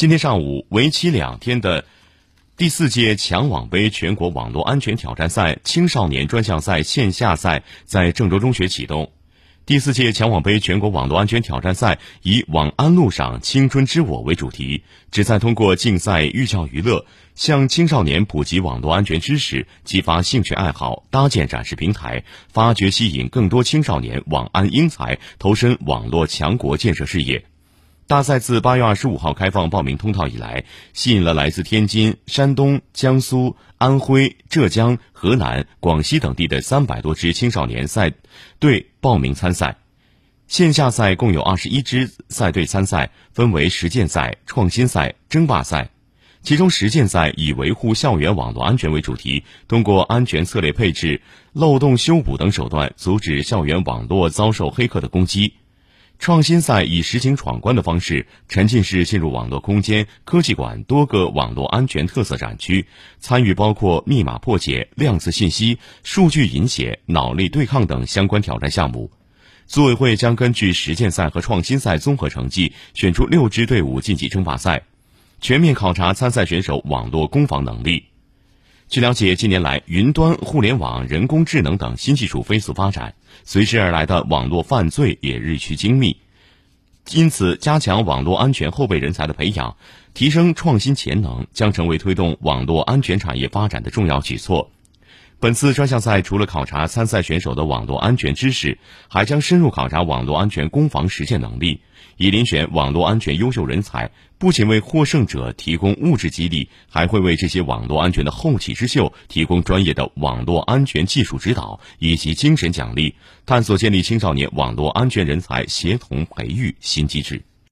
今天上午，为期两天的第四届强网杯全国网络安全挑战赛青少年专项赛线下赛在郑州中学启动。第四届强网杯全国网络安全挑战赛以“网安路上，青春之我”为主题，旨在通过竞赛寓教于乐，向青少年普及网络安全知识，激发兴趣爱好，搭建展示平台，发掘吸引更多青少年网安英才投身网络强国建设事业。大赛自八月二十五号开放报名通道以来，吸引了来自天津、山东、江苏、安徽、浙江、河南、广西等地的三百多支青少年赛队报名参赛。线下赛共有二十一支赛队参赛，分为实践赛、创新赛、争霸赛。其中，实践赛以维护校园网络安全为主题，通过安全策略配置、漏洞修补等手段，阻止校园网络遭受黑客的攻击。创新赛以实景闯关的方式，沉浸式进入网络空间科技馆多个网络安全特色展区，参与包括密码破解、量子信息、数据引写、脑力对抗等相关挑战项目。组委会将根据实践赛和创新赛综合成绩，选出六支队伍晋级争霸赛，全面考察参赛选手网络攻防能力。据了解，近年来，云端、互联网、人工智能等新技术飞速发展，随之而来的网络犯罪也日趋精密。因此，加强网络安全后备人才的培养，提升创新潜能，将成为推动网络安全产业发展的重要举措。本次专项赛除了考察参赛选手的网络安全知识，还将深入考察网络安全攻防实践能力，以遴选网络安全优秀人才。不仅为获胜者提供物质激励，还会为这些网络安全的后起之秀提供专业的网络安全技术指导以及精神奖励，探索建立青少年网络安全人才协同培育新机制。